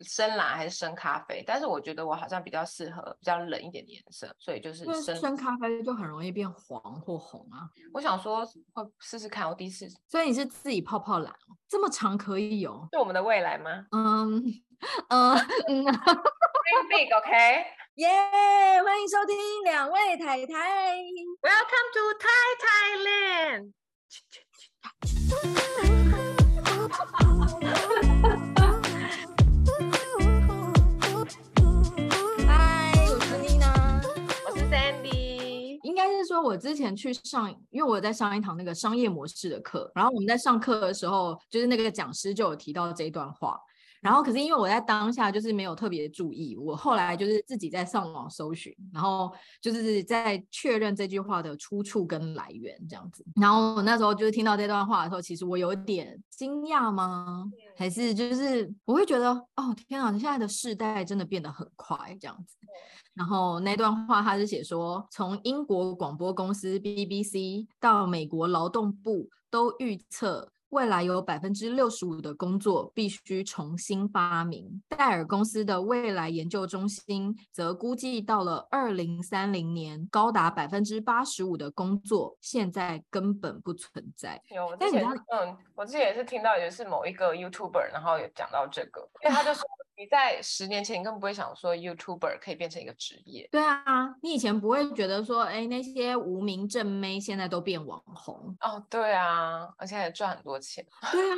深蓝还是深咖啡，但是我觉得我好像比较适合比较冷一点的颜色，所以就是深深咖啡就很容易变黄或红啊。我想说会试试看，我第一次。所以你是自己泡泡蓝，这么长可以有？是我们的未来吗？嗯嗯嗯。Dream big, OK？耶！Yeah, 欢迎收听两位太太。Welcome to Thai Thailand。说我之前去上，因为我在上一堂那个商业模式的课，然后我们在上课的时候，就是那个讲师就有提到这一段话，然后可是因为我在当下就是没有特别注意，我后来就是自己在上网搜寻，然后就是在确认这句话的出处跟来源这样子，然后我那时候就是听到这段话的时候，其实我有点惊讶吗？还是就是我会觉得，哦天啊，现在的世代真的变得很快这样子。然后那段话，他是写说，从英国广播公司 BBC 到美国劳动部，都预测未来有百分之六十五的工作必须重新发明。戴尔公司的未来研究中心则估计，到了二零三零年，高达百分之八十五的工作现在根本不存在。有，我之前嗯，我之前也是听到，也是某一个 YouTuber，然后有讲到这个，因为他就说。你在十年前，你根本不会想说 YouTuber 可以变成一个职业。对啊，你以前不会觉得说，哎，那些无名正妹现在都变网红。哦，对啊，而且还赚很多钱。对啊，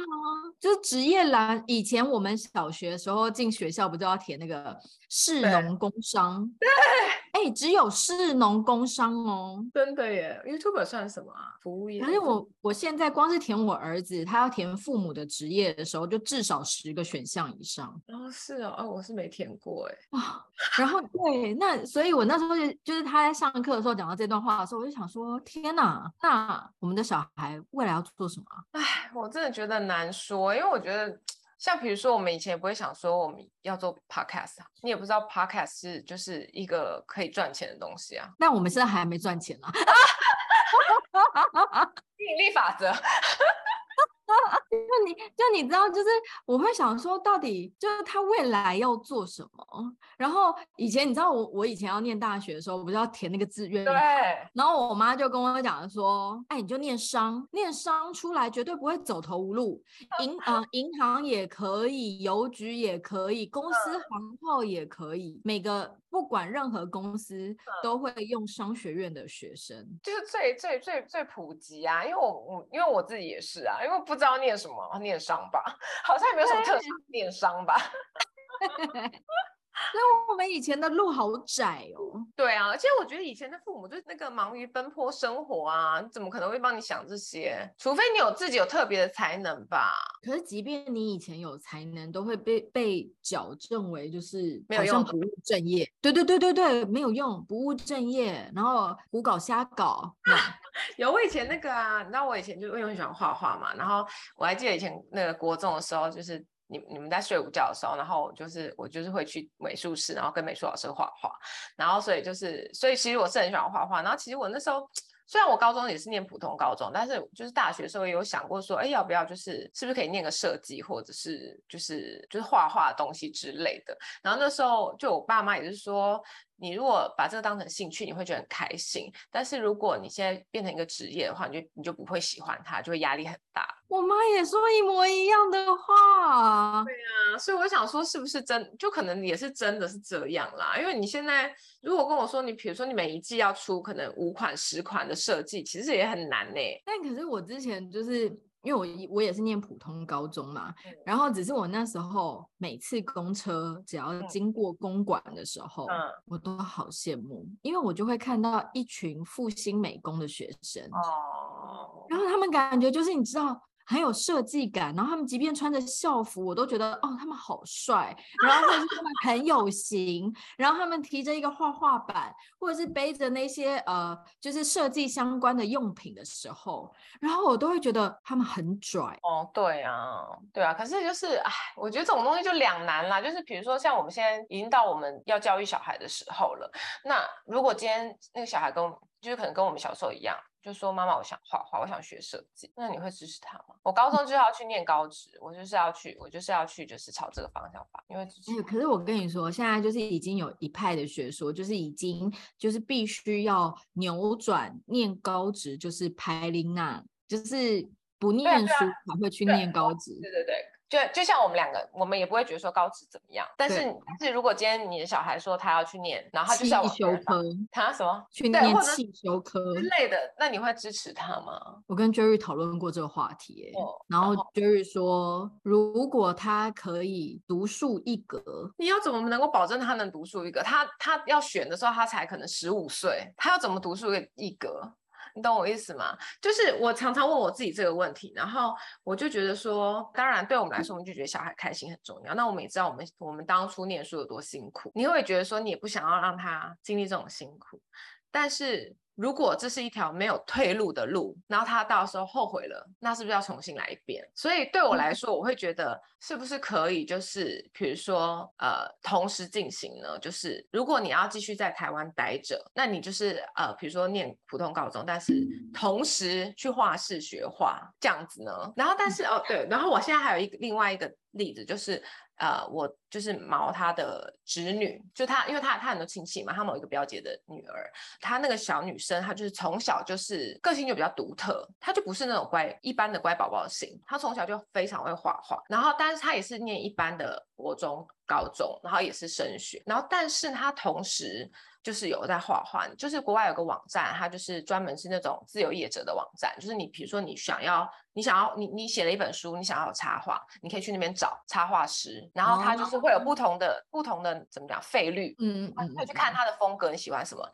就是职业栏。以前我们小学的时候进学校，不就要填那个士农工商？对。哎，只有市农工商哦。真的耶，YouTuber 算什么啊？服务业。而且我我现在光是填我儿子，他要填父母的职业的时候，就至少十个选项以上。哦，是。是哦，哦，我是没填过哎。哇，然后对，那所以，我那时候就就是他在上课的时候讲到这段话的时候，我就想说，天哪，那我们的小孩未来要做什么？哎，我真的觉得难说，因为我觉得，像比如说，我们以前也不会想说我们要做 podcast，你也不知道 podcast 是就是一个可以赚钱的东西啊。那我们现在还没赚钱啊，吸引力法则。就你就你知道，就是我会想说，到底就是他未来要做什么？然后以前你知道我，我我以前要念大学的时候，我不是要填那个志愿？对。然后我妈就跟我讲说：“哎，你就念商，念商出来绝对不会走投无路。银啊，银行也可以，邮局也可以，公司行号也可以，每个。”不管任何公司都会用商学院的学生，就是最最最最普及啊！因为我我因为我自己也是啊，因为不知道念什么，念商吧，好像也没有什么特长，念商吧。那我们以前的路好窄哦。对啊，而且我觉得以前的父母就是那个忙于奔波生活啊，怎么可能会帮你想这些？除非你有自己有特别的才能吧。可是即便你以前有才能，都会被被矫正为就是没有用，不务正业。对对对对对，没有用，不务正业，然后胡搞瞎搞。有我以前那个啊，你知道我以前就因为很喜欢画画嘛，然后我还记得以前那个国中的时候就是。你你们在睡午觉的时候，然后就是我就是会去美术室，然后跟美术老师画画，然后所以就是所以其实我是很喜欢画画，然后其实我那时候虽然我高中也是念普通高中，但是就是大学的时候也有想过说，哎，要不要就是是不是可以念个设计，或者是就是就是画画的东西之类的，然后那时候就我爸妈也是说。你如果把这个当成兴趣，你会觉得很开心。但是如果你现在变成一个职业的话，你就你就不会喜欢它，就会压力很大。我妈也说一模一样的话。对啊，所以我想说，是不是真？就可能也是真的是这样啦。因为你现在如果跟我说，你比如说你每一季要出可能五款、十款的设计，其实也很难呢。但可是我之前就是。因为我我也是念普通高中嘛，嗯、然后只是我那时候每次公车只要经过公馆的时候，嗯、我都好羡慕，因为我就会看到一群复兴美工的学生，哦，然后他们感觉就是你知道。很有设计感，然后他们即便穿着校服，我都觉得哦，他们好帅。然后或者是他们 很有型，然后他们提着一个画画板，或者是背着那些呃，就是设计相关的用品的时候，然后我都会觉得他们很拽。哦，对啊，对啊。可是就是，哎，我觉得这种东西就两难啦。就是比如说，像我们现在已经到我们要教育小孩的时候了，那如果今天那个小孩跟就是可能跟我们小时候一样。就说妈妈，我想画画，我想学设计，那你会支持他吗？我高中就要去念高职，我就是要去，我就是要去，就是朝这个方向发。因为可是我跟你说，现在就是已经有一派的学说，就是已经就是必须要扭转念高职，就是排林娜，就是不念书才会去念高职。对对对。就就像我们两个，我们也不会觉得说高职怎么样，但是但是如果今天你的小孩说他要去念，然后他就是要修科，他什么去念汽修科之类的，那你会支持他吗？我跟 Jerry 讨论过这个话题，欸，哦，然后 Jerry 说，如果他可以独树一格，你要怎么能够保证他能独树一格？他他要选的时候，他才可能十五岁，他要怎么独树一格？你懂我意思吗？就是我常常问我自己这个问题，然后我就觉得说，当然对我们来说，我们就觉得小孩开心很重要。那我们也知道，我们我们当初念书有多辛苦，你会觉得说，你也不想要让他经历这种辛苦，但是。如果这是一条没有退路的路，然后他到时候后悔了，那是不是要重新来一遍？所以对我来说，我会觉得是不是可以，就是比如说，呃，同时进行呢？就是如果你要继续在台湾待着，那你就是呃，比如说念普通高中，但是同时去画室学画这样子呢？然后，但是哦，对，然后我现在还有一个另外一个例子，就是。呃，我就是毛他的侄女，就他，因为他他很多亲戚嘛，他某一个表姐的女儿，她那个小女生，她就是从小就是个性就比较独特，她就不是那种乖一般的乖宝宝型，她从小就非常会画画，然后但是她也是念一般的国中、高中，然后也是升学，然后但是他同时。就是有在画画，就是国外有个网站，它就是专门是那种自由业者的网站，就是你比如说你想要，你想要你你写了一本书，你想要插画，你可以去那边找插画师，然后他就是会有不同的、哦、不同的怎么讲费率，嗯嗯嗯，可以去看他的风格，你喜欢什么。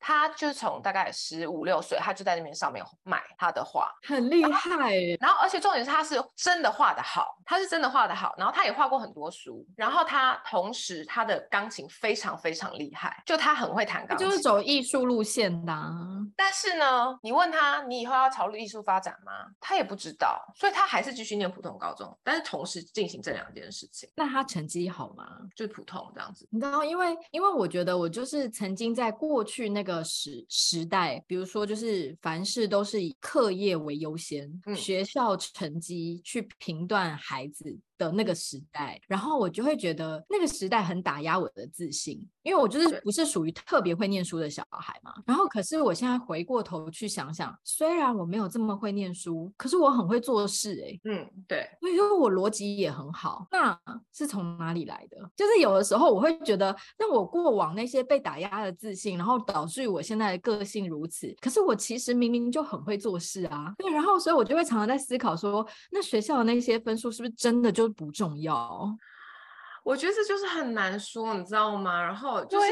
他就从大概十五六岁，他就在那边上面买他的画，很厉害。然后，而且重点是他是真的画的好，他是真的画的好。然后他也画过很多书。然后他同时他的钢琴非常非常厉害，就他很会弹钢琴，就是走艺术路线的啊。但是呢，你问他你以后要朝艺术发展吗？他也不知道，所以他还是继续念普通高中，但是同时进行这两件事情。那他成绩好吗？就是普通这样子。你知道，因为因为我觉得我就是曾经在过去那个。个时时代，比如说，就是凡事都是以课业为优先，嗯、学校成绩去评断孩子。的那个时代，然后我就会觉得那个时代很打压我的自信，因为我就是不是属于特别会念书的小孩嘛。然后可是我现在回过头去想想，虽然我没有这么会念书，可是我很会做事哎、欸。嗯，对。所以说我逻辑也很好，那是从哪里来的？就是有的时候我会觉得，那我过往那些被打压的自信，然后导致于我现在的个性如此。可是我其实明明就很会做事啊。对，然后所以我就会常常在思考说，那学校的那些分数是不是真的就不重要，我觉得这就是很难说，你知道吗？然后就是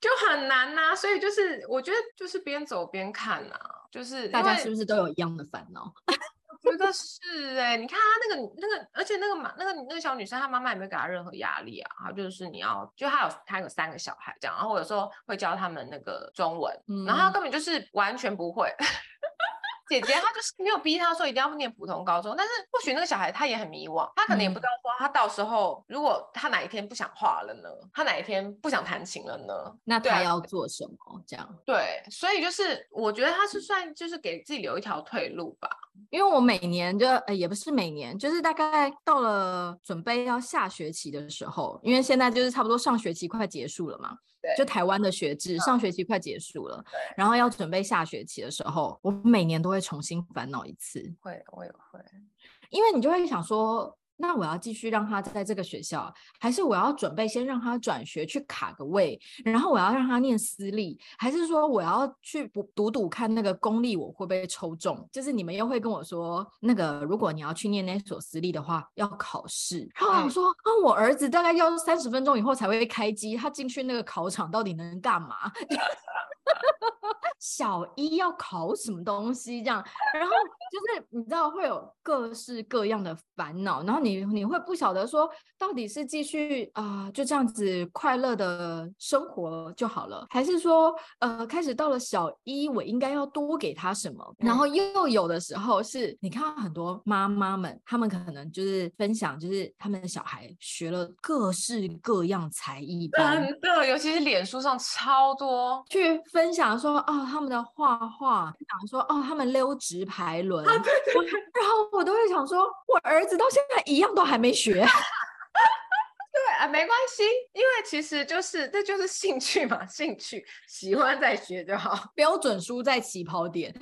就很难呐、啊，所以就是我觉得就是边走边看呐、啊，就是大家是不是都有一样的烦恼？我觉得是哎、欸，你看他那个那个，而且那个妈那个那个小女生，她妈妈也没有给她任何压力啊，她就是你要就她有她有三个小孩这样，然后我有时候会教他们那个中文，嗯、然后她根本就是完全不会。姐姐她就是没有逼她说一定要念普通高中，但是或许那个小孩他也很迷惘，他可能也不知道说他到时候如果他哪一天不想画了呢？他哪一天不想弹琴了呢？那他要做什么？这样对，所以就是我觉得他是算就是给自己留一条退路吧。因为我每年就呃也不是每年，就是大概到了准备要下学期的时候，因为现在就是差不多上学期快结束了嘛。就台湾的学制，上学期快结束了，然后要准备下学期的时候，我每年都会重新烦恼一次。会，我也会，因为你就会想说。那我要继续让他在这个学校，还是我要准备先让他转学去卡个位，然后我要让他念私立，还是说我要去赌赌赌看那个公立我会不会抽中？就是你们又会跟我说，那个如果你要去念那所私立的话，要考试。然后我说，啊，我儿子大概要三十分钟以后才会开机，他进去那个考场到底能干嘛？小一要考什么东西？这样，然后就是你知道会有各式各样的烦恼，然后你你会不晓得说到底是继续啊、呃、就这样子快乐的生活就好了，还是说呃开始到了小一我应该要多给他什么？然后又有的时候是你看到很多妈妈们，他们可能就是分享，就是他们的小孩学了各式各样才艺班，对，尤其是脸书上超多去分享说哦。他们的画画，讲说哦，他们溜直排轮，啊、对对对，然后我都会想说，我儿子到现在一样都还没学。对啊，没关系，因为其实就是这就是兴趣嘛，兴趣喜欢再学就好，标准输在起跑点。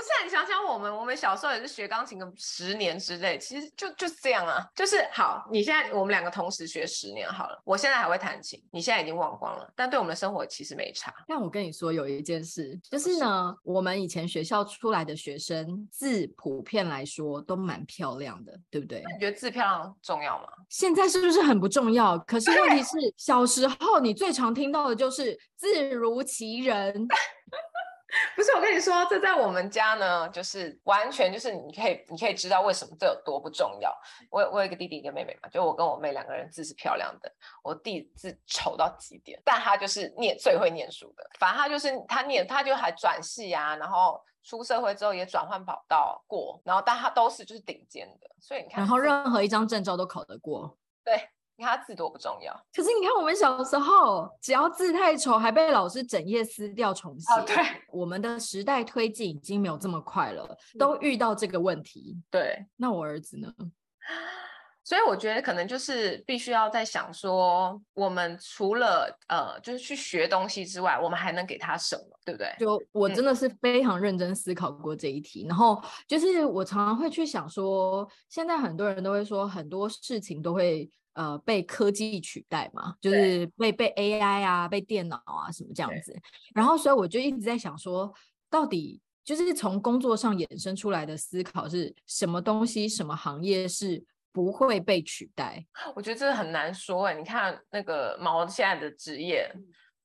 不是啊，你想想我们，我们小时候也是学钢琴个十年之类，其实就就是这样啊，就是好。你现在我们两个同时学十年好了，我现在还会弹琴，你现在已经忘光了，但对我们的生活其实没差。但我跟你说有一件事，就是呢，我们以前学校出来的学生字普遍来说都蛮漂亮的，对不对？你觉得字漂亮重要吗？现在是不是很不重要？可是问题是，小时候你最常听到的就是字如其人。不是，我跟你说，这在我们家呢，就是完全就是你可以，你可以知道为什么这有多不重要。我有我有一个弟弟一个妹妹嘛，就我跟我妹两个人字是漂亮的，我弟字丑到极点，但他就是念最会念书的。反正他就是他念，他就还转系啊，然后出社会之后也转换跑道过，然后但他都是就是顶尖的，所以你看，然后任何一张证照都考得过，对。你看他字多不重要，可是你看我们小时候，只要字太丑，还被老师整夜撕掉重写。哦，对，我们的时代推进已经没有这么快了，都遇到这个问题。对，那我儿子呢？所以我觉得可能就是必须要在想说，我们除了呃，就是去学东西之外，我们还能给他什么，对不对？就我真的是非常认真思考过这一题，嗯、然后就是我常常会去想说，现在很多人都会说很多事情都会。呃，被科技取代嘛，就是被被 AI 啊，被电脑啊什么这样子。然后，所以我就一直在想说，到底就是从工作上衍生出来的思考是什么东西，什么行业是不会被取代？我觉得这很难说哎。你看那个毛现在的职业，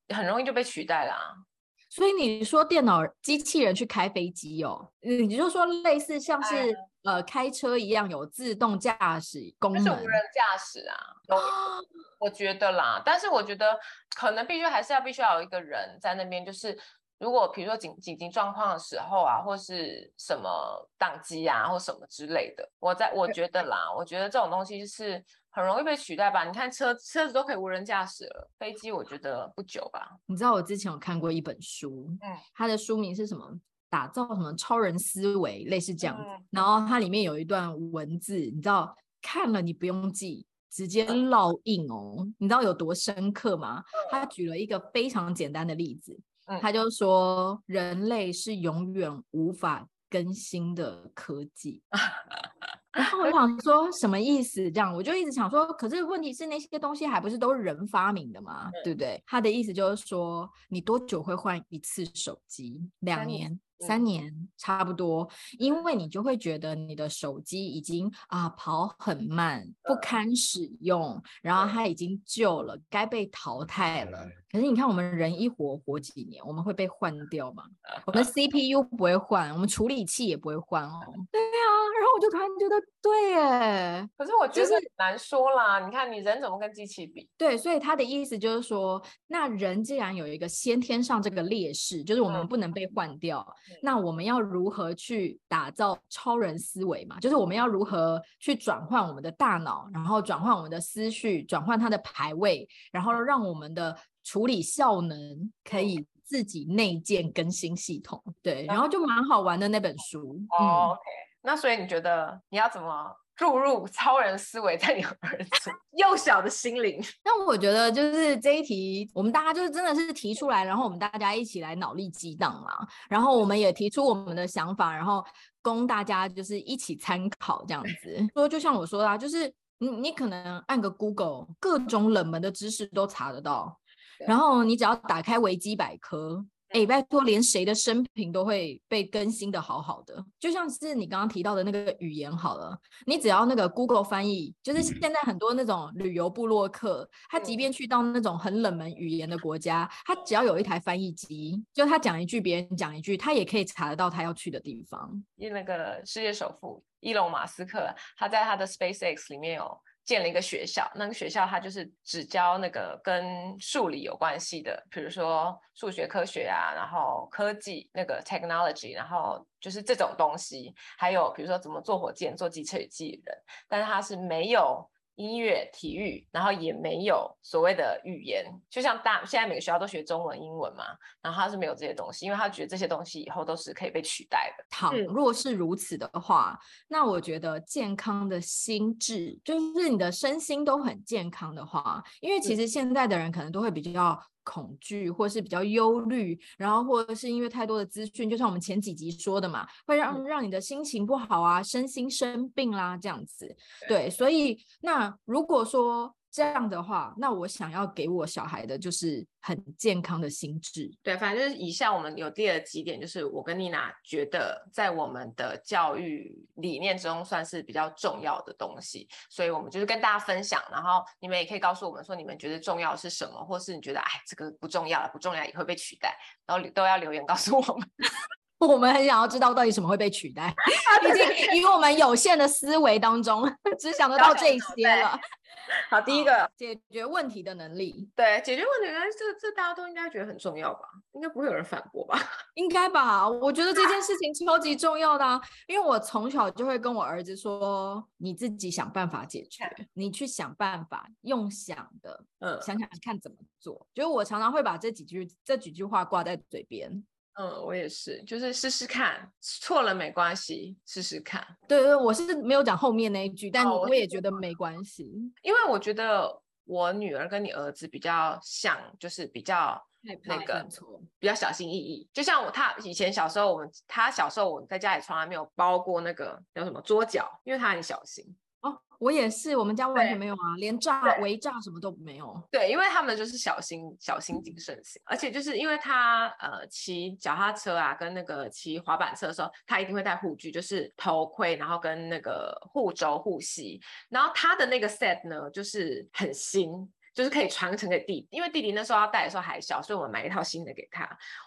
很容易就被取代啦、啊。所以你说电脑机器人去开飞机哦，你就说类似像是。哎呃，开车一样有自动驾驶功能，是无人驾驶啊，我觉得啦。但是我觉得可能必须还是要必须要有一个人在那边，就是如果比如说紧紧急状况的时候啊，或是什么宕机啊，或什么之类的，我在我觉得啦，我觉得这种东西是很容易被取代吧。你看车车子都可以无人驾驶了，飞机我觉得不久吧。你知道我之前有看过一本书，嗯，它的书名是什么？打造什么超人思维，类似这样子。嗯、然后它里面有一段文字，你知道看了你不用记，直接烙印哦。你知道有多深刻吗？他举了一个非常简单的例子，他就说人类是永远无法更新的科技。然后我想说什么意思？这样我就一直想说，可是问题是那些东西还不是都是人发明的吗？对不对？他的意思就是说，你多久会换一次手机？两年。三年差不多，因为你就会觉得你的手机已经啊跑很慢，不堪使用，然后它已经旧了，该被淘汰了。可是你看，我们人一活活几年，我们会被换掉吗？我们 CPU 不会换，我们处理器也不会换哦。对啊，然后我就突然觉得，对耶。可是我觉得很难说啦。你看，你人怎么跟机器比？对，所以他的意思就是说，那人既然有一个先天上这个劣势，就是我们不能被换掉，那我们要如何去打造超人思维嘛？就是我们要如何去转换我们的大脑，然后转换我们的思绪，转换它的排位，然后让我们的。处理效能可以自己内建更新系统，对，然后就蛮好玩的那本书。哦、嗯 oh，OK，那所以你觉得你要怎么注入超人思维在你儿子 幼小的心灵？那我觉得就是这一题，我们大家就是真的是提出来，然后我们大家一起来脑力激荡嘛，然后我们也提出我们的想法，然后供大家就是一起参考这样子。说就像我说的啊，就是你你可能按个 Google，各种冷门的知识都查得到。然后你只要打开维基百科，哎，拜托，连谁的生平都会被更新的好好的。就像是你刚刚提到的那个语言好了，你只要那个 Google 翻译，就是现在很多那种旅游部落客，他即便去到那种很冷门语言的国家，他只要有一台翻译机，就他讲一句，别人讲一句，他也可以查得到他要去的地方。因为那个世界首富伊隆马斯克，他在他的 SpaceX 里面有。建了一个学校，那个学校它就是只教那个跟数理有关系的，比如说数学、科学啊，然后科技那个 technology，然后就是这种东西，还有比如说怎么做火箭、做机车与机器人，但是它是没有音乐、体育，然后也没有所谓的语言，就像大现在每个学校都学中文、英文嘛，然后他是没有这些东西，因为他觉得这些东西以后都是可以被取代的。倘若是如此的话，那我觉得健康的心智，就是你的身心都很健康的话，因为其实现在的人可能都会比较。恐惧，或是比较忧虑，然后或者是因为太多的资讯，就像我们前几集说的嘛，会让让你的心情不好啊，身心生病啦，这样子。对，所以那如果说。这样的话，那我想要给我小孩的就是很健康的心智。对，反正就是以下我们有列了几点，就是我跟妮娜觉得在我们的教育理念中算是比较重要的东西，所以我们就是跟大家分享。然后你们也可以告诉我们说，你们觉得重要是什么，或是你觉得哎这个不重要了，不重要也会被取代，然后都要留言告诉我们。我们很想要知道到底什么会被取代，毕竟以我们有限的思维当中，只想得到这些了。好，第一个解决问题的能力，对，解决问题的能力，这这大家都应该觉得很重要吧？应该不会有人反驳吧？应该吧？我觉得这件事情超级重要的啊，因为我从小就会跟我儿子说，你自己想办法解决，你去想办法，用想的，嗯，想想看怎么做。就是我常常会把这几句这几句话挂在嘴边。嗯，我也是，就是试试看，错了没关系，试试看。对对，我是没有讲后面那一句，但我也觉得没关系，哦，因为我觉得我女儿跟你儿子比较像，就是比较那个比较小心翼翼。就像我他以前小时候，我们他小时候我在家里从来没有包过那个叫什么桌角，因为他很小心。我也是，我们家完全没有啊，连炸、围炸什么都没有。对，因为他们就是小心、小心谨慎型，而且就是因为他呃骑脚踏车啊，跟那个骑滑板车的时候，他一定会戴护具，就是头盔，然后跟那个护肘、护膝，然后他的那个 set 呢，就是很新。就是可以传承给弟弟，因为弟弟那时候要戴的时候还小，所以我们买一套新的给他。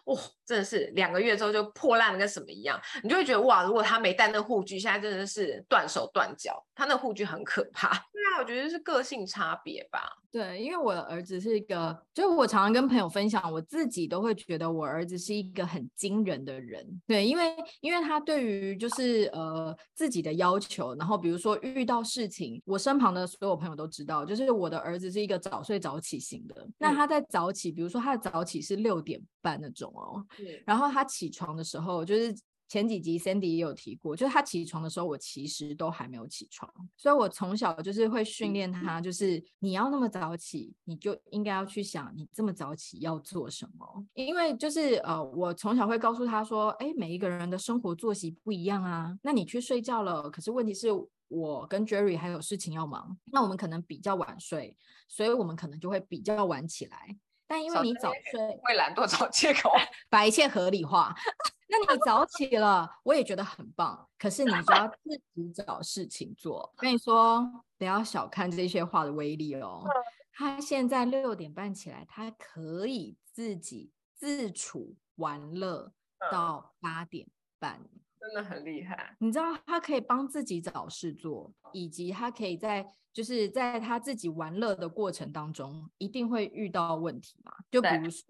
哇，真的是两个月之后就破烂了跟什么一样，你就会觉得哇，如果他没戴那护具，现在真的是断手断脚。他那护具很可怕。对啊，我觉得是个性差别吧。对，因为我的儿子是一个，就我常常跟朋友分享，我自己都会觉得我儿子是一个很惊人的人。对，因为因为他对于就是呃自己的要求，然后比如说遇到事情，我身旁的所有朋友都知道，就是我的儿子是一个早睡早起型的。那他在早起，比如说他的早起是六点半那种哦，然后他起床的时候就是。前几集 Sandy 也有提过，就是他起床的时候，我其实都还没有起床，所以我从小就是会训练他，就是你要那么早起，你就应该要去想你这么早起要做什么，因为就是呃，我从小会告诉他说，哎，每一个人的生活作息不一样啊，那你去睡觉了，可是问题是我跟 Jerry 还有事情要忙，那我们可能比较晚睡，所以我们可能就会比较晚起来，但因为你早睡，会懒惰找借口，把一切合理化。那你早起了，我也觉得很棒。可是你就要自己找事情做。跟你说，不要小看这些话的威力哦。他现在六点半起来，他可以自己自处玩乐到八点半，真的很厉害。你知道他可以帮自己找事做，以及他可以在。就是在他自己玩乐的过程当中，一定会遇到问题嘛？就比如说，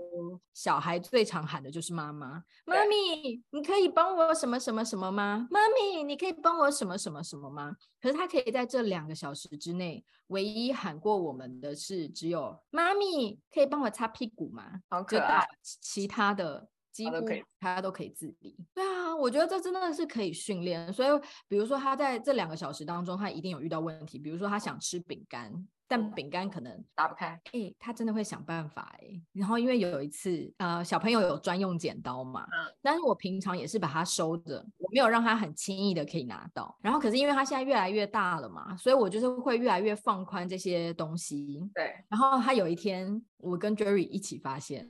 小孩最常喊的就是妈妈，妈咪，你可以帮我什么什么什么吗？妈咪，你可以帮我什么什么什么吗？可是他可以在这两个小时之内，唯一喊过我们的是只有妈咪，可以帮我擦屁股吗？好可爱，其他的。几乎他都可以自理，对啊，我觉得这真的是可以训练。所以，比如说他在这两个小时当中，他一定有遇到问题，比如说他想吃饼干。但饼干可能打不开，哎、欸，他真的会想办法哎、欸。然后因为有一次，呃，小朋友有专用剪刀嘛，嗯，但是我平常也是把它收着，我没有让他很轻易的可以拿到。然后可是因为他现在越来越大了嘛，所以我就是会越来越放宽这些东西。对。然后他有一天，我跟 Jerry 一起发现，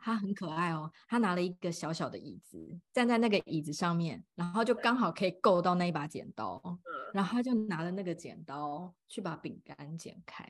他很可爱哦，他拿了一个小小的椅子，站在那个椅子上面，然后就刚好可以够到那一把剪刀，嗯，然后他就拿了那个剪刀去把饼干剪开。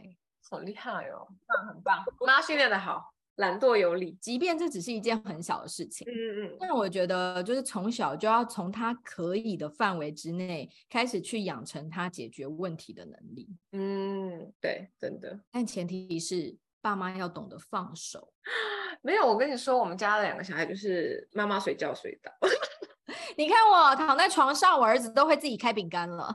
好厉害哦，棒，很棒！妈训练的好，懒惰有理。即便这只是一件很小的事情，嗯嗯嗯，但我觉得就是从小就要从他可以的范围之内开始去养成他解决问题的能力。嗯，对，真的。但前提是爸妈要懂得放手。没有，我跟你说，我们家的两个小孩就是妈妈随叫随到。你看我躺在床上，我儿子都会自己开饼干了。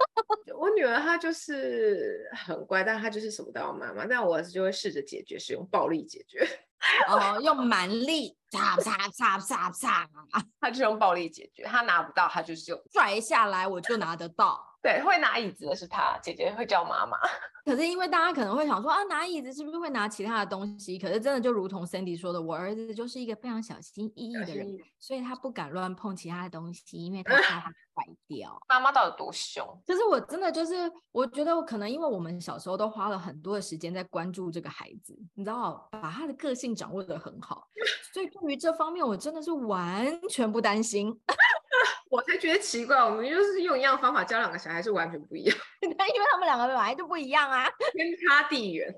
我女儿她就是很乖，但她就是什么都要妈妈。但我儿子就会试着解决，使用暴力解决。哦，用蛮力，嚓嚓嚓嚓嚓，他就用暴力解决。他拿不到，他就是用拽下来，我就拿得到。对，会拿椅子的是他，姐姐会叫妈妈。可是因为大家可能会想说啊，拿椅子是不是会拿其他的东西？可是真的就如同 Sandy 说的，我儿子就是一个非常小心翼翼的人，所以他不敢乱碰其他的东西，因为他怕他 坏掉。妈妈到底多凶？就是我真的就是，我觉得我可能因为我们小时候都花了很多的时间在关注这个孩子，你知道，把他的个性掌握的很好，所以对于这方面我真的是完全不担心。我才觉得奇怪，我们就是用一样方法教两个小孩是完全不一样，但因为他们两个本来就不一样啊，天差地远。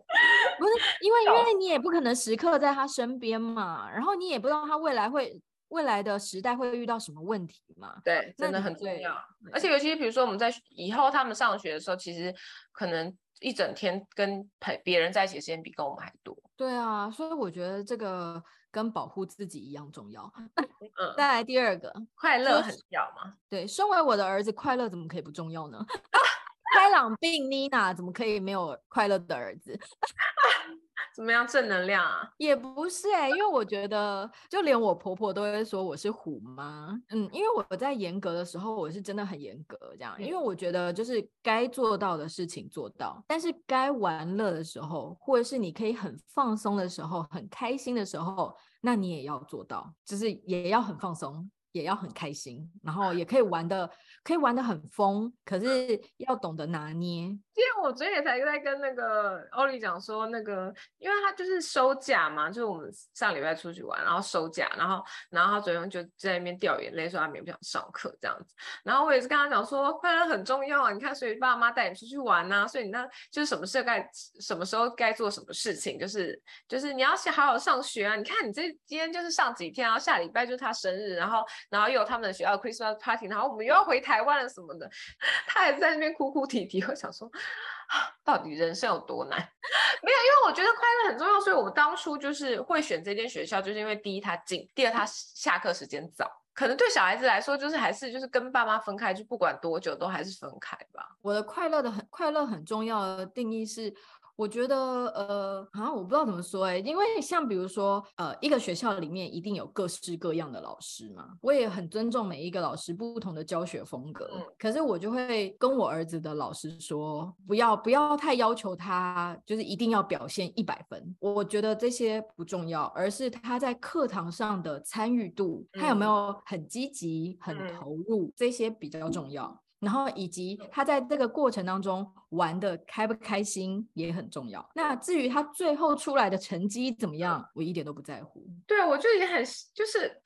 不是因为因为你也不可能时刻在他身边嘛，然后你也不知道他未来会未来的时代会遇到什么问题嘛。对，真的很重要。而且尤其是比如说我们在以后他们上学的时候，其实可能一整天跟陪别人在一起的时间比跟我们还多。对啊，所以我觉得这个。跟保护自己一样重要。嗯，再来第二个，快乐很重要吗？对，身为我的儿子，快乐怎么可以不重要呢？开朗病妮娜怎么可以没有快乐的儿子？怎么样正能量啊？也不是哎、欸，因为我觉得，就连我婆婆都会说我是虎妈。嗯，因为我在严格的时候，我是真的很严格这样，因为我觉得就是该做到的事情做到，但是该玩乐的时候，或者是你可以很放松的时候，很开心的时候，那你也要做到，就是也要很放松。也要很开心，然后也可以玩的，可以玩的很疯，可是要懂得拿捏。因为我昨天也才在跟那个欧丽讲说，那个因为他就是收假嘛，就是我们上礼拜出去玩，然后收假，然后然后他昨天就在那边掉眼泪，说他明天不想上课这样子。然后我也是跟他讲说，快乐很重要啊，你看，所以爸妈带你出去玩啊，所以你那就是什么事该什么时候该做什么事情，就是就是你要好好上学啊。你看你这今天就是上几天，然后下礼拜就是他生日，然后。然后又有他们的学校 Christmas party，然后我们又要回台湾了什么的，他还在那边哭哭啼啼。我想说，到底人生有多难？没有，因为我觉得快乐很重要，所以我们当初就是会选这间学校，就是因为第一它近，第二他下课时间早。可能对小孩子来说，就是还是就是跟爸妈分开，就不管多久都还是分开吧。我的快乐的很快乐很重要的定义是。我觉得，呃，好像我不知道怎么说，哎，因为像比如说，呃，一个学校里面一定有各式各样的老师嘛，我也很尊重每一个老师不同的教学风格，嗯，可是我就会跟我儿子的老师说，不要不要太要求他，就是一定要表现一百分，我觉得这些不重要，而是他在课堂上的参与度，他有没有很积极、很投入，这些比较重要。然后以及他在这个过程当中玩的开不开心也很重要。那至于他最后出来的成绩怎么样，我一点都不在乎。对，我就也很就是。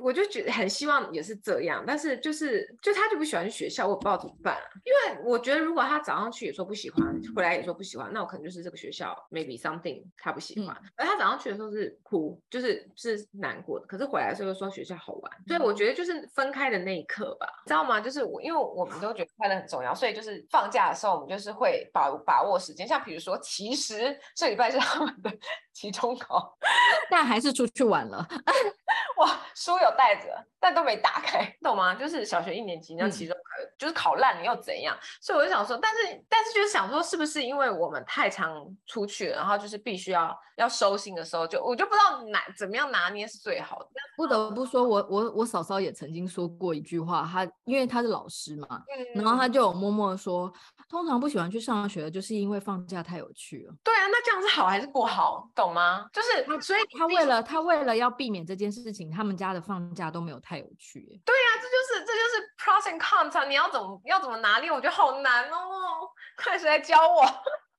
我就觉得很希望也是这样，但是就是就他就不喜欢去学校，我不知道怎么办啊。因为我觉得如果他早上去也说不喜欢，回来也说不喜欢，那我可能就是这个学校 maybe something 他不喜欢。嗯、而他早上去的时候是哭，就是是难过的，可是回来的时候又说学校好玩。所以我觉得就是分开的那一刻吧，知道吗？就是我因为我们都觉得快乐很重要，所以就是放假的时候我们就是会把把握时间，像比如说其实这礼拜是他们的 期中考，但还是出去玩了。哇，书有袋子，但都没打开，懂吗？就是小学一年级，那期中就是考烂，了又怎样？所以我就想说，但是但是就是想说，是不是因为我们太常出去了，然后就是必须要要收心的时候，就我就不知道拿怎么样拿捏是最好的。不得不说，我我我嫂嫂也曾经说过一句话，她因为她是老师嘛，嗯、然后她就有默默说，通常不喜欢去上学的，就是因为放假太有趣了。对啊，那这样是好还是不好？懂吗？就是所以他为了他为了要避免这件事情，他们家的放假都没有太有趣。对呀、啊，这就是这就是 pros and cons 啊，你要怎么要怎么拿捏？我觉得好难哦，快谁来教我？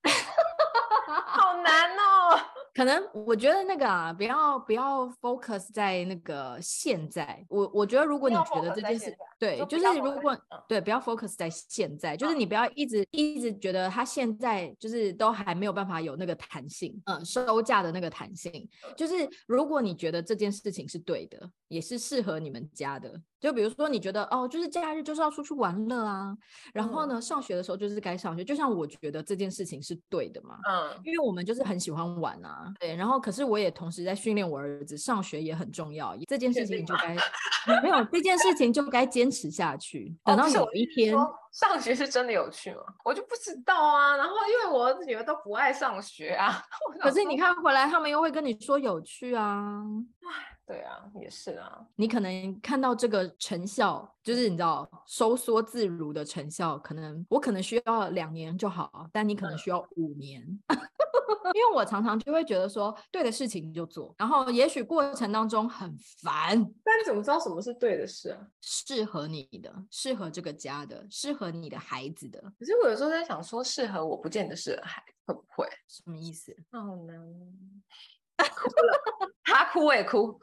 好难哦。可能我觉得那个啊，不要不要 focus 在那个现在。我我觉得如果你觉得这件事，对，就是如果对，不要 focus 在现在，就是你不要一直一直觉得他现在就是都还没有办法有那个弹性，嗯，收价的那个弹性。就是如果你觉得这件事情是对的，也是适合你们家的，就比如说，你觉得哦，就是假日就是要出去玩乐啊，然后呢，上学的时候就是该上学。就像我觉得这件事情是对的嘛，嗯，因为我们就是很喜欢玩啊，对。然后可是我也同时在训练我儿子，上学也很重要，这件事情就该没有这件事情就该坚持下去，等到有一天。哦上学是真的有趣吗？我就不知道啊。然后因为我儿子女儿都不爱上学啊。可是你看回来，他们又会跟你说有趣啊。唉，对啊，也是啊。你可能看到这个成效，就是你知道收缩自如的成效，可能我可能需要两年就好，但你可能需要五年。嗯 因为我常常就会觉得说，对的事情就做，然后也许过程当中很烦，但你怎么知道什么是对的事啊？适合你的，适合这个家的，适合你的孩子的。可是我有时候在想说，适合我不见得适合孩子，会不会？什么意思？好难。哭了，他哭我也哭。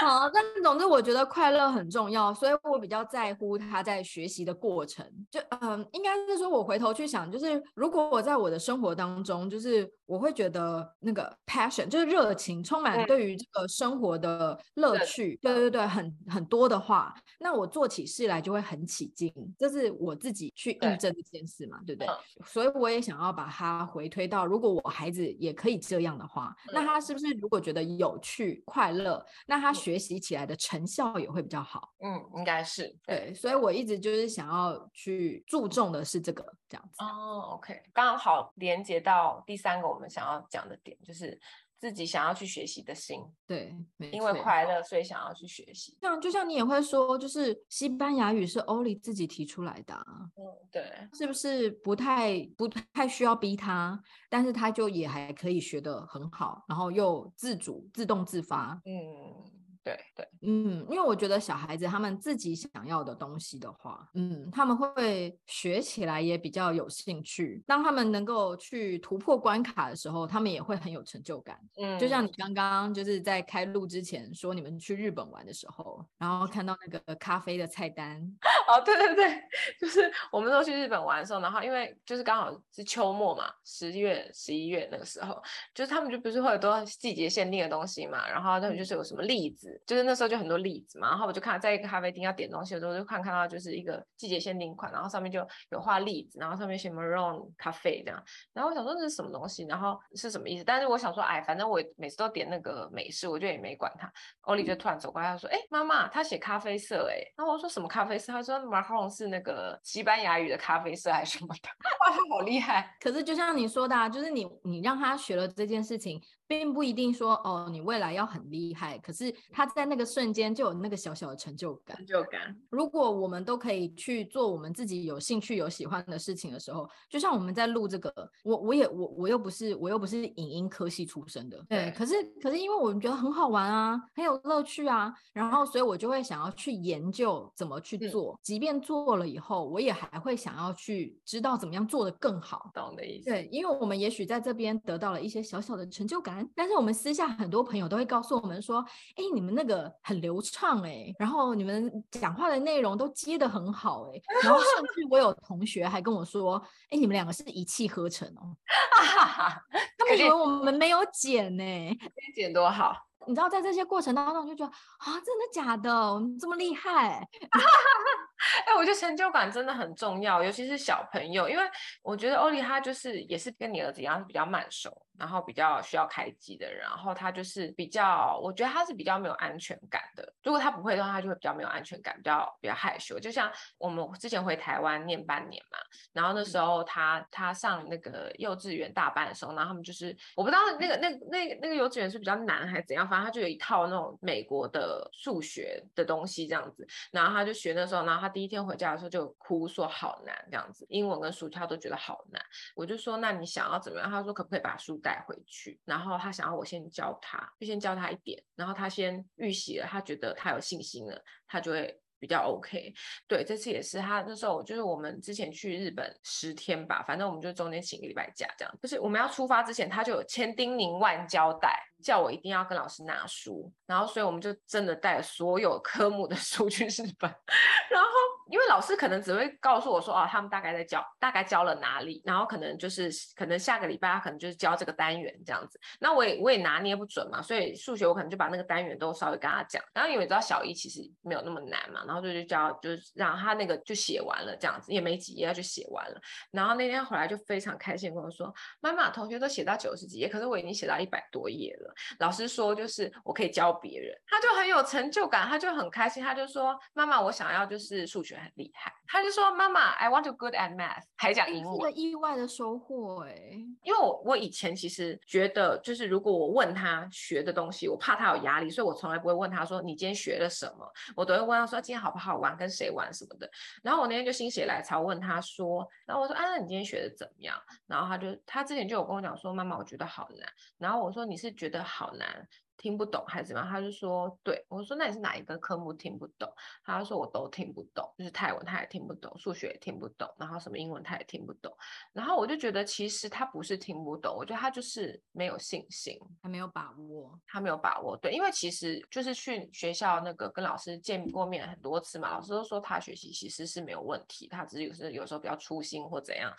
好，但总之我觉得快乐很重要，所以我比较在乎他在学习的过程。就嗯，应该是说，我回头去想，就是如果我在我的生活当中，就是我会觉得那个 passion，就是热情，充满对于这个生活的乐趣，对对对，很很多的话，那我做起事来就会很起劲。这是我自己去印证这件事嘛，对，对不对？所以我也想要把它回推到，如果我孩子也可以这样的话，那他是不是如果觉得有趣、快乐，那他学习起来的成效也会比较好。嗯，应该是对，对，所以我一直就是想要去注重的是这个这样子。哦，OK，刚好连接到第三个我们想要讲的点，就是。自己想要去学习的心，对，因为快乐，所以想要去学习。像就像你也会说，就是西班牙语是欧里自己提出来的，嗯，对，是不是不太不太需要逼他，但是他就也还可以学得很好，然后又自主、自动自发，嗯。对对，嗯，因为我觉得小孩子他们自己想要的东西的话，嗯，他们会学起来也比较有兴趣。当他们能够去突破关卡的时候，他们也会很有成就感。嗯，就像你刚刚就是在开录之前说你们去日本玩的时候，然后看到那个咖啡的菜单。哦，对对对，就是我们都去日本玩的时候，然后因为就是刚好是秋末嘛，十月、十一月那个时候，就是他们就不是会有很多季节限定的东西嘛，然后他们就是有什么栗子。就是那时候就很多例子嘛，然后我就看在一个咖啡厅要点东西的时候，就看看到就是一个季节限定款，然后上面就有画例子，然后上面写 Maroon 咖啡这样，然后我想说这是什么东西，然后是什么意思？但是我想说，哎，反正我每次都点那个美式，我就也没管他。欧丽就突然走过来，他说：“哎，妈妈，他写咖啡色，哎。”然后我说：“什么咖啡色？”他说：“Maroon 是那个西班牙语的咖啡色还是什么的？”哇，他好厉害！可是就像你说的啊，就是你你让他学了这件事情。并不一定说哦，你未来要很厉害，可是他在那个瞬间就有那个小小的成就感。成就感。如果我们都可以去做我们自己有兴趣、有喜欢的事情的时候，就像我们在录这个，我我也我我又不是我又不是影音科系出身的，对。可是可是因为我们觉得很好玩啊，很有乐趣啊，然后所以我就会想要去研究怎么去做，即便做了以后，我也还会想要去知道怎么样做得更好。懂的意思。对，因为我们也许在这边得到了一些小小的成就感。但是我们私下很多朋友都会告诉我们说：“哎，你们那个很流畅哎，然后你们讲话的内容都接得很好哎，然后甚至我有同学还跟我说：‘哎，你们两个是一气呵成哦。’他们以为我们没有剪呢，剪多好。你知道，在这些过程当中，就觉得啊，真的假的？我们这么厉害？哎，我觉得成就感真的很重要，尤其是小朋友，因为我觉得欧丽他就是也是跟你儿子一样，是比较慢熟。”然后比较需要开机的人，然后他就是比较，我觉得他是比较没有安全感的。如果他不会的话，他就会比较没有安全感，比较比较害羞。就像我们之前回台湾念半年嘛，然后那时候他他上那个幼稚园大班的时候，然后他们就是我不知道那个那那那个幼稚园是比较难还是怎样，反正他就有一套那种美国的数学的东西这样子，然后他就学那时候，然后他第一天回家的时候就哭说好难这样子，英文跟数学他都觉得好难。我就说那你想要怎么样？他说可不可以把书带回去，然后他想要我先教他，就先教他一点，然后他先预习了，他觉得他有信心了，他就会比较 OK。对，这次也是他那时候，就是我们之前去日本十天吧，反正我们就中间请一个礼拜假，这样。就是我们要出发之前，他就有千叮咛万交代，叫我一定要跟老师拿书，然后所以我们就真的带所有科目的书去日本，然后。因为老师可能只会告诉我说，哦，他们大概在教，大概教了哪里，然后可能就是可能下个礼拜他可能就是教这个单元这样子。那我也我也拿捏不准嘛，所以数学我可能就把那个单元都稍微跟他讲。然后因为知道小一其实没有那么难嘛，然后就就教，就是让他那个就写完了这样子，也没几页就写完了。然后那天回来就非常开心跟我说，妈妈，同学都写到九十几页，可是我已经写到一百多页了。老师说就是我可以教别人，他就很有成就感，他就很开心，他就说，妈妈，我想要就是数学。很厉害，他就说：“妈妈，I want to good at math。”还讲英文，一个意外的收获哎、欸。因为我我以前其实觉得，就是如果我问他学的东西，我怕他有压力，所以我从来不会问他说：“你今天学了什么？”我都会问他说：“今天好不好玩？跟谁玩什么的？”然后我那天就心血来潮问他说：“然后我说啊，那你今天学的怎么样？”然后他就他之前就有跟我讲说：“妈妈，我觉得好难。”然后我说：“你是觉得好难？”听不懂还是怎么样？他就说，对，我说，那你是哪一个科目听不懂？他说我都听不懂，就是泰文他也听不懂，数学也听不懂，然后什么英文他也听不懂。然后我就觉得其实他不是听不懂，我觉得他就是没有信心，他没有把握，他没有把握。对，因为其实就是去学校那个跟老师见过面很多次嘛，老师都说他学习其实是没有问题，他只是有时有时候比较粗心或怎样。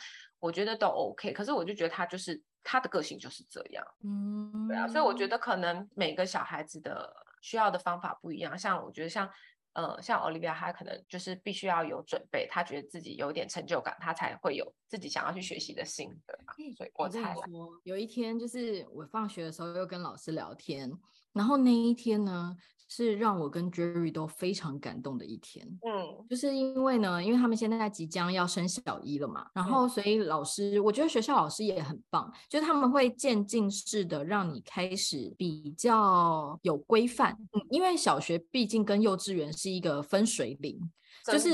我觉得都 OK，可是我就觉得他就是他的个性就是这样，嗯，对啊，所以我觉得可能每个小孩子的需要的方法不一样。像我觉得像，呃，像 Olivia，他可能就是必须要有准备，他觉得自己有点成就感，他才会有自己想要去学习的心，对吧？所以我才说，有一天就是我放学的时候又跟老师聊天，然后那一天呢。是让我跟 Jerry 都非常感动的一天。嗯，就是因为呢，因为他们现在即将要升小一了嘛，然后所以老师，我觉得学校老师也很棒，就是他们会渐进式的让你开始比较有规范。嗯，因为小学毕竟跟幼稚园是一个分水岭，就是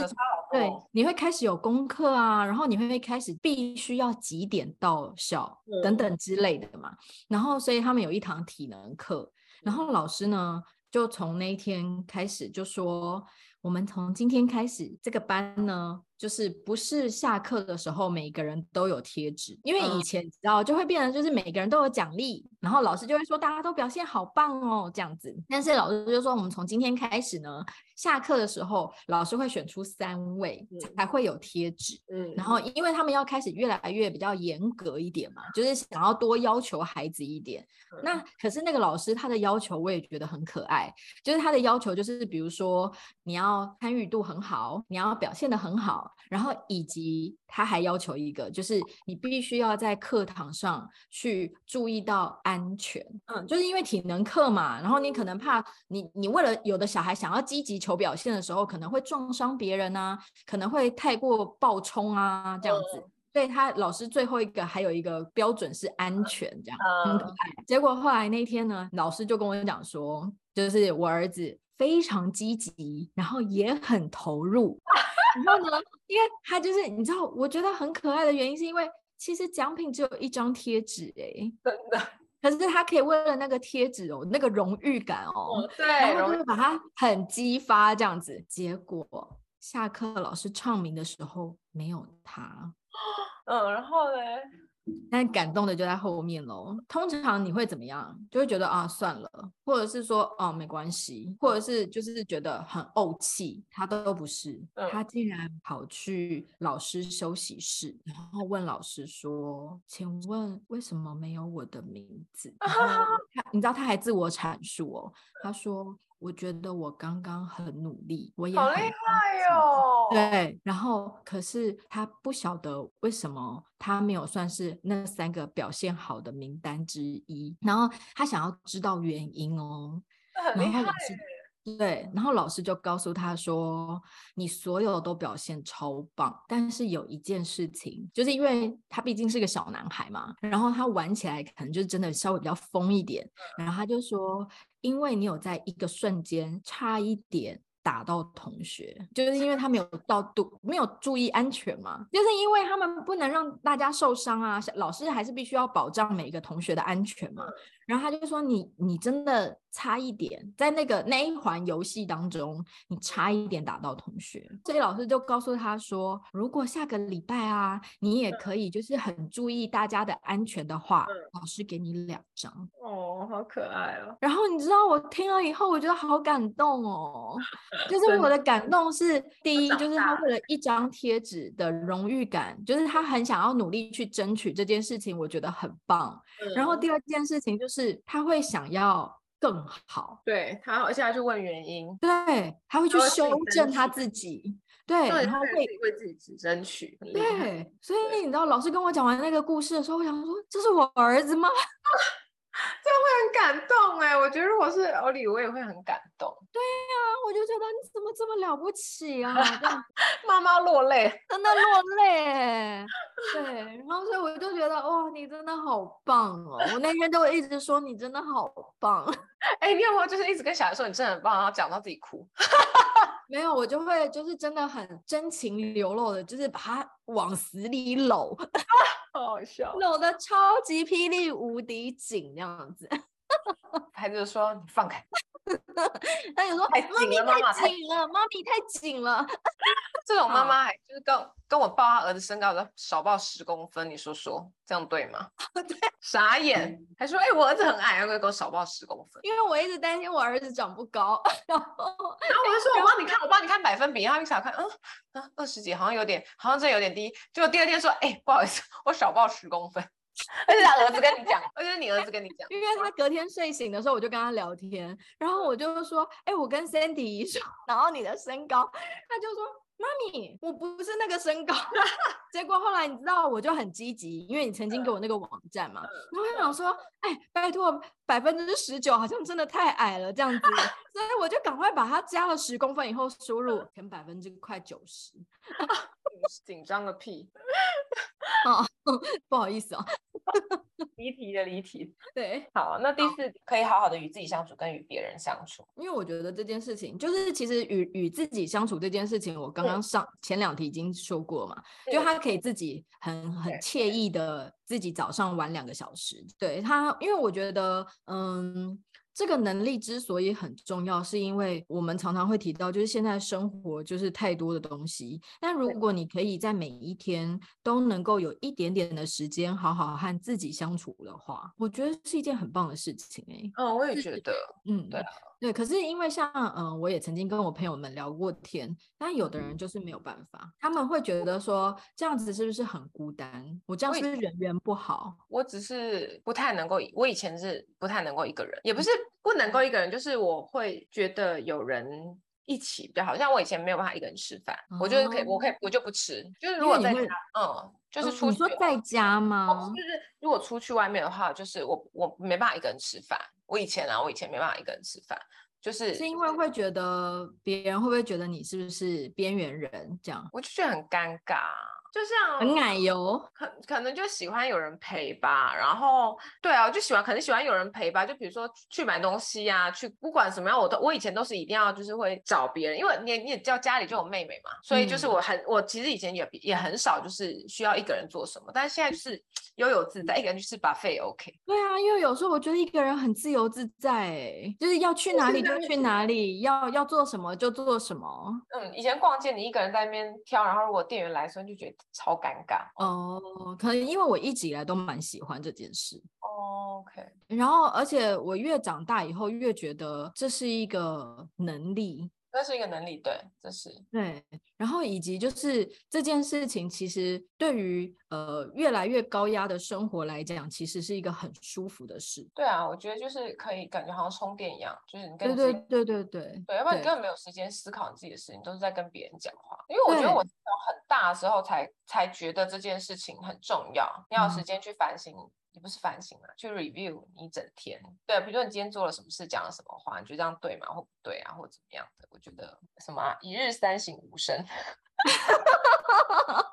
对，你会开始有功课啊，然后你会开始必须要几点到校等等之类的嘛。然后所以他们有一堂体能课，然后老师呢，就从那一天开始就说，我们从今天开始这个班呢，就是不是下课的时候每个人都有贴纸，因为以前你知道就会变成就是每个人都有奖励，然后老师就会说大家都表现好棒哦这样子，但是老师就说我们从今天开始呢。下课的时候，老师会选出三位才会有贴纸。嗯，然后因为他们要开始越来越比较严格一点嘛，就是想要多要求孩子一点。嗯、那可是那个老师他的要求我也觉得很可爱，就是他的要求就是比如说你要参与度很好，你要表现的很好，然后以及他还要求一个就是你必须要在课堂上去注意到安全。嗯，就是因为体能课嘛，然后你可能怕你你为了有的小孩想要积极求表现的时候可能会撞伤别人啊，可能会太过暴冲啊，这样子。所以他老师最后一个还有一个标准是安全，这样很可爱。结果后来那天呢，老师就跟我讲说，就是我儿子非常积极，然后也很投入。然后呢，因为他就是你知道，我觉得很可爱的原因是因为其实奖品只有一张贴纸，哎，真的。可是他可以为了那个贴纸哦，那个荣誉感哦，对，然后就把它很激发这样子。结果下课老师唱名的时候没有他，嗯，然后呢？但感动的就在后面喽。通常你会怎么样？就会觉得啊，算了，或者是说哦，没关系，或者是就是觉得很怄气。他都不是，他竟然跑去老师休息室，然后问老师说：“请问为什么没有我的名字？”然后他，你知道他还自我阐述哦，他说。我觉得我刚刚很努力，我也很好厉害哟。对，然后可是他不晓得为什么他没有算是那三个表现好的名单之一，然后他想要知道原因哦。很厉害。对，然后老师就告诉他说：“你所有都表现超棒，但是有一件事情，就是因为他毕竟是个小男孩嘛，然后他玩起来可能就真的稍微比较疯一点，然后他就说，因为你有在一个瞬间差一点。”打到同学，就是因为他没有到度，没有注意安全嘛，就是因为他们不能让大家受伤啊，老师还是必须要保障每一个同学的安全嘛。然后他就说你你真的差一点，在那个那一环游戏当中，你差一点打到同学，所以老师就告诉他说，如果下个礼拜啊，你也可以就是很注意大家的安全的话，嗯、老师给你两张。哦，好可爱哦。然后你知道我听了以后，我觉得好感动哦。就是我的感动是第一，就是他为了一张贴纸的荣誉感，就是他很想要努力去争取这件事情，我觉得很棒。嗯、然后第二件事情就是他会想要。更好，对他，而且他去问原因，对，他会去修正他自己，对，然后会为自己争取，对，所以你知道，老师跟我讲完那个故事的时候，我想说，这是我儿子吗？这样会很感动哎，我觉得如果是欧里，我也会很感动。对呀、这么了不起啊！妈妈落泪，真的落泪。对，然后所以我就觉得哇，你真的好棒哦！我那天就一直说你真的好棒。哎，你有没有就是一直跟小孩说你真的很棒，然后讲到自己哭？没有，我就会就是真的很真情流露的，就是把他往死里搂，好好笑，搂的超级霹雳无敌紧那样子。孩子说：“你放开。” 他有说：“妈咪太紧了，妈咪太紧了。”这种妈妈还就是跟跟我报他儿子身高的少报十公分，你说说这样对吗？对，傻眼，还说：“哎、欸，我儿子很矮，要不要给我少报十公分？”因为我一直担心我儿子长不高，然后然后我就说：“ 我帮你看，我帮你看百分比。”然后一想看，嗯嗯，二十几，好像有点，好像这有点低。结果第二天说：“哎、欸，不好意思，我少报十公分。” 而且他儿子跟你讲，而且是你儿子跟你讲，因为他隔天睡醒的时候，我就跟他聊天，然后我就说，哎、欸，我跟 Sandy 一说，然后你的身高，他就说，妈咪，我不是那个身高。结果后来你知道，我就很积极，因为你曾经给我那个网站嘛，然后我就想说，哎、欸，拜托，百分之十九好像真的太矮了这样子，所以我就赶快把它加了十公分以后输入，填百分之快九十，紧张个屁。哦，不好意思哦，离题的离题。对，好，那第四可以好好的与自己相处，跟与别人相处。因为我觉得这件事情，就是其实与与自己相处这件事情，我刚刚上前两题已经说过嘛，就他可以自己很很惬意的自己早上玩两个小时。对他，因为我觉得，嗯。这个能力之所以很重要，是因为我们常常会提到，就是现在生活就是太多的东西。但如果你可以在每一天都能够有一点点的时间，好好和自己相处的话，我觉得是一件很棒的事情欸。嗯，我也觉得，嗯，对。对，可是因为像嗯，我也曾经跟我朋友们聊过天，但有的人就是没有办法，他们会觉得说这样子是不是很孤单？我这样是不是人缘不好？我只是不太能够，我以前是不太能够一个人，也不是不能够一个人，就是我会觉得有人一起比较好。像我以前没有办法一个人吃饭，哦、我就是可以，我可以，我就不吃。就是如果在家，嗯，就是出去，你说在家吗？就是如果出去外面的话，就是我我没办法一个人吃饭。我以前啊，我以前没办法一个人吃饭，就是是因为会觉得别人会不会觉得你是不是边缘人这样？我就觉得很尴尬。就像很奶油，可可能就喜欢有人陪吧，然后对啊，就喜欢可能喜欢有人陪吧。就比如说去买东西啊，去不管什么样，我都我以前都是一定要就是会找别人，因为你你也知道家里就有妹妹嘛，所以就是我很、嗯、我其实以前也也很少就是需要一个人做什么，但是现在就是悠游自在，一个人去吃 buffet OK。对啊，因为有时候我觉得一个人很自由自在，就是要去哪里就去哪里，要要做什么就做什么。嗯，以前逛街你一个人在那边挑，然后如果店员来的时候就觉得。超尴尬哦，可能因为我一直以来都蛮喜欢这件事。Oh, OK，然后而且我越长大以后越觉得这是一个能力。这是一个能力，对，这是对，然后以及就是这件事情，其实对于呃越来越高压的生活来讲，其实是一个很舒服的事。对啊，我觉得就是可以感觉好像充电一样，就是你跟对对对对对，对，要不然你根本没有时间思考你自己的事情，都是在跟别人讲话。因为我觉得我到很大的时候才才觉得这件事情很重要，你要有时间去反省。不是反省啊，去 review 你整天。对，比如说你今天做了什么事，讲了什么话，你觉得这样对吗？或不对啊，或怎么样的？我觉得什么，一日三省吾身。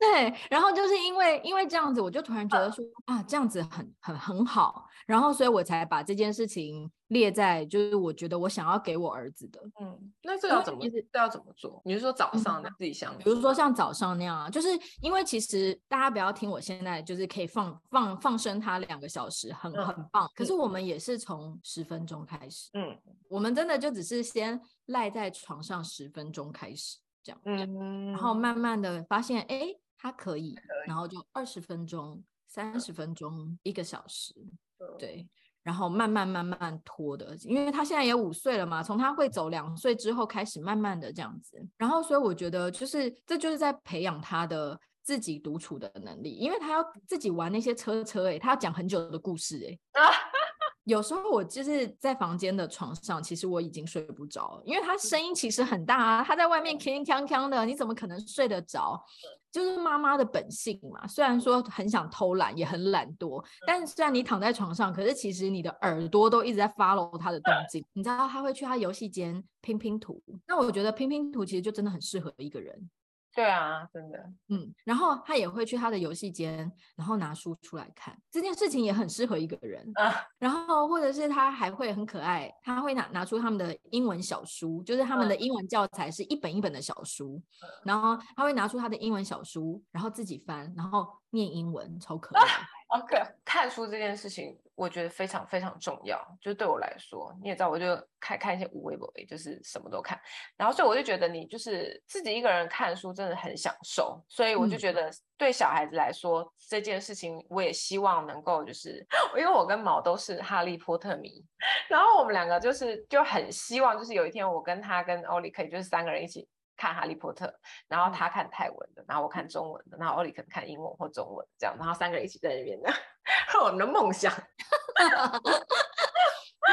对，然后就是因为因为这样子，我就突然觉得说啊，这样子很很很好，然后所以我才把这件事情列在就是我觉得我想要给我儿子的。嗯，那这要怎么这要怎么做？你是说早上的自己想，比如说像早上那样啊，就是因为其实大家不要听我现在就是可以放放放生他两个小时，很很棒。可是我们也是从十分钟开始，嗯，我们真的就只是先赖在床上十分钟开始这样，嗯，然后慢慢的发现，哎。他可以，然后就二十分钟、三十分钟、一个小时，对，然后慢慢慢慢拖的，因为他现在也五岁了嘛，从他会走两岁之后开始，慢慢的这样子，然后所以我觉得就是这就是在培养他的自己独处的能力，因为他要自己玩那些车车，哎，他要讲很久的故事，哎。有时候我就是在房间的床上，其实我已经睡不着，因为他声音其实很大啊，他在外面铿锵锵的，你怎么可能睡得着？就是妈妈的本性嘛。虽然说很想偷懒，也很懒惰，但虽然你躺在床上，可是其实你的耳朵都一直在 follow 他的动静。你知道他会去他游戏间拼拼图，那我觉得拼拼图其实就真的很适合一个人。对啊，真的，嗯，然后他也会去他的游戏间，然后拿书出来看，这件事情也很适合一个人啊。然后或者是他还会很可爱，他会拿拿出他们的英文小书，就是他们的英文教材是一本一本的小书，啊、然后他会拿出他的英文小书，然后自己翻，然后念英文，超可爱。啊 OK，看书这件事情，我觉得非常非常重要。就对我来说，你也知道，我就看看一些无微博，就是什么都看。然后，所以我就觉得你就是自己一个人看书，真的很享受。所以我就觉得，对小孩子来说，嗯、这件事情，我也希望能够就是，因为我跟毛都是哈利波特迷，然后我们两个就是就很希望，就是有一天我跟他跟欧里可以就是三个人一起。看《哈利波特》，然后他看泰文的，然后我看中文的，然后奥利可能看英文或中文这样，然后三个人一起在那边的，我们的梦想，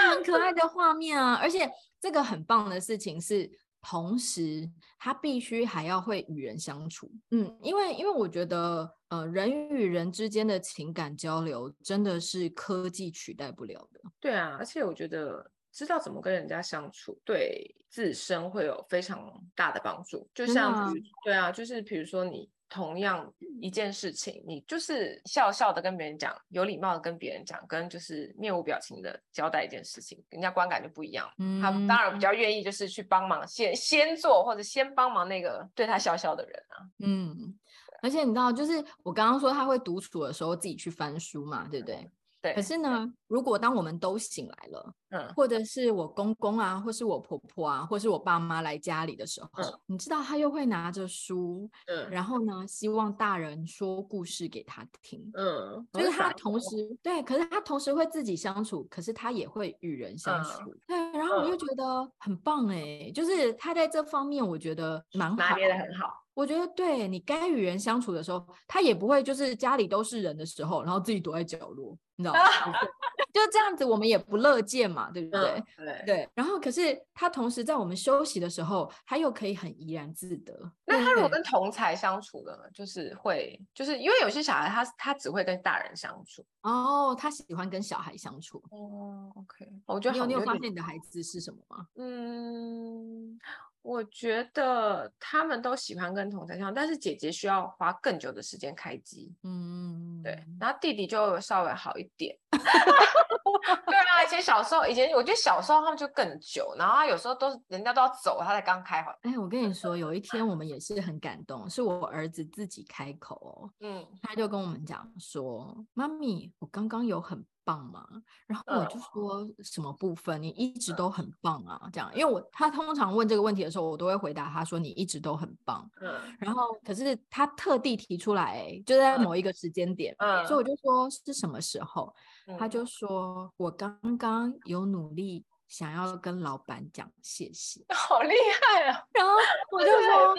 很可爱的画面啊！而且这个很棒的事情是，同时他必须还要会与人相处，嗯，因为因为我觉得，呃，人与人之间的情感交流真的是科技取代不了的。对啊，而且我觉得。知道怎么跟人家相处，对自身会有非常大的帮助。就像，对啊，就是比如说你同样一件事情，你就是笑笑的跟别人讲，有礼貌的跟别人讲，跟就是面无表情的交代一件事情，人家观感就不一样。嗯，他当然比较愿意就是去帮忙，先先做或者先帮忙那个对他笑笑的人啊。嗯，而且你知道，就是我刚刚说他会独处的时候自己去翻书嘛，对不对？对，可是呢，如果当我们都醒来了，嗯，或者是我公公啊，或是我婆婆啊，或是我爸妈来家里的时候，嗯，你知道他又会拿着书，嗯，然后呢，希望大人说故事给他听，嗯，就是他同时对，可是他同时会自己相处，可是他也会与人相处，嗯，对，然后我就觉得很棒哎，就是他在这方面我觉得蛮好，拿捏的很好。我觉得对你该与人相处的时候，他也不会就是家里都是人的时候，然后自己躲在角落，你知道吗？就这样子，我们也不乐见嘛，对不对？嗯、对对。然后，可是他同时在我们休息的时候，他又可以很怡然自得。那他如果跟同才相处的，就是会，就是因为有些小孩他他只会跟大人相处哦，他喜欢跟小孩相处哦。OK，我觉得你有你有发现你的孩子是什么吗？嗯。我觉得他们都喜欢跟同侪相，但是姐姐需要花更久的时间开机。嗯，对，然后弟弟就稍微好一点。对啊，以前小时候，以前我觉得小时候他们就更久，然后他有时候都是人家都要走，他才刚开好。哎，我跟你说，有一天我们也是很感动，是我儿子自己开口哦，嗯，他就跟我们讲说：“妈咪，我刚刚有很。”棒吗？然后我就说什么部分？你一直都很棒啊，这样，因为我他通常问这个问题的时候，我都会回答他说你一直都很棒。嗯，然后可是他特地提出来，就在某一个时间点，嗯，所以我就说是什么时候？他就说我刚刚有努力想要跟老板讲谢谢，好厉害啊！然后我就说。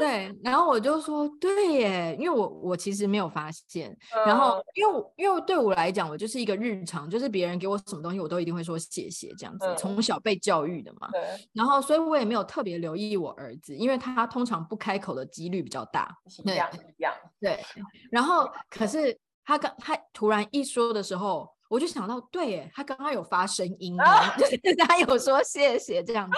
对，然后我就说对耶，因为我我其实没有发现，嗯、然后因为因为对我来讲，我就是一个日常，就是别人给我什么东西，我都一定会说谢谢这样子，嗯、从小被教育的嘛。然后所以我也没有特别留意我儿子，因为他通常不开口的几率比较大。一样一样。对，然后可是他刚他突然一说的时候，我就想到，对耶，他刚刚有发声音，就是他有说谢谢这样子。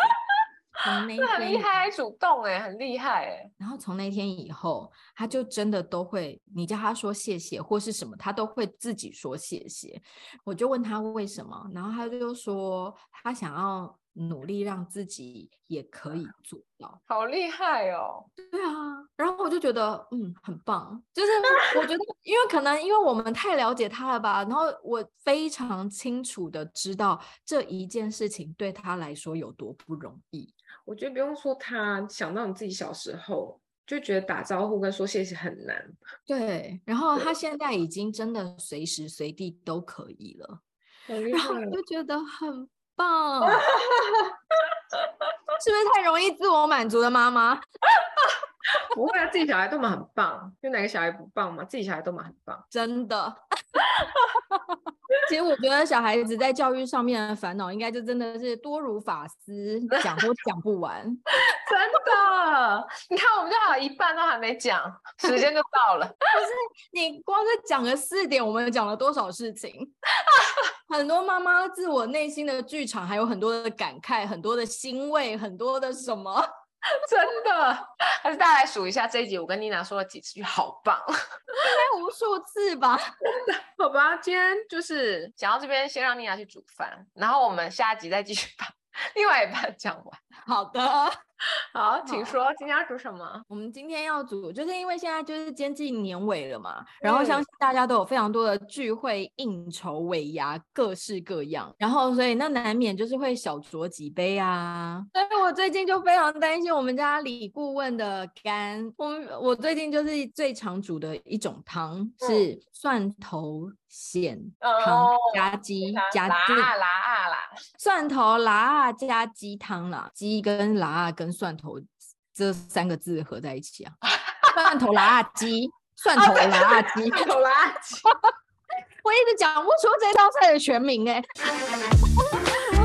从 那很厉害，主动哎，很厉害哎。然后从那天以后，他就真的都会，你叫他说谢谢或是什么，他都会自己说谢谢。我就问他为什么，然后他就说他想要。努力让自己也可以做到，好厉害哦！对啊，然后我就觉得，嗯，很棒。就是我觉得，因为可能因为我们太了解他了吧，然后我非常清楚的知道这一件事情对他来说有多不容易。我觉得不用说他，想到你自己小时候就觉得打招呼跟说谢谢很难。对，然后他现在已经真的随时随地都可以了，然后我就觉得很。棒，是不是太容易自我满足的妈妈？不会啊，自己小孩都蛮很棒，有哪个小孩不棒嘛？自己小孩都蛮很棒，真的。其实我觉得小孩子在教育上面的烦恼，应该就真的是多如发丝，讲都讲不完。真的，你看我们就好一半都还没讲，时间就到了。不是你光是讲了四点，我们讲了多少事情？很多妈妈自我内心的剧场，还有很多的感慨，很多的欣慰，很多的什么。真的，还是大家来数一下这一集，我跟妮娜说了几次，好棒，应该无数次吧？好吧，今天就是讲到这边，先让妮娜去煮饭，然后我们下一集再继续把 另外一半讲完。好的。好，请说，今天要煮什么？我们今天要煮，就是因为现在就是接近年尾了嘛，然后相信大家都有非常多的聚会、应酬、尾牙，各式各样，然后所以那难免就是会小酌几杯啊。所以我最近就非常担心我们家李顾问的肝。我我最近就是最常煮的一种汤是蒜头咸汤加鸡加鸡啦啦啦，蒜头辣加鸡汤啦，鸡跟辣跟。蒜头这三个字合在一起啊，蒜头辣鸡，蒜头辣鸡，蒜头拉鸡，我一直讲不出这道菜的全名哎。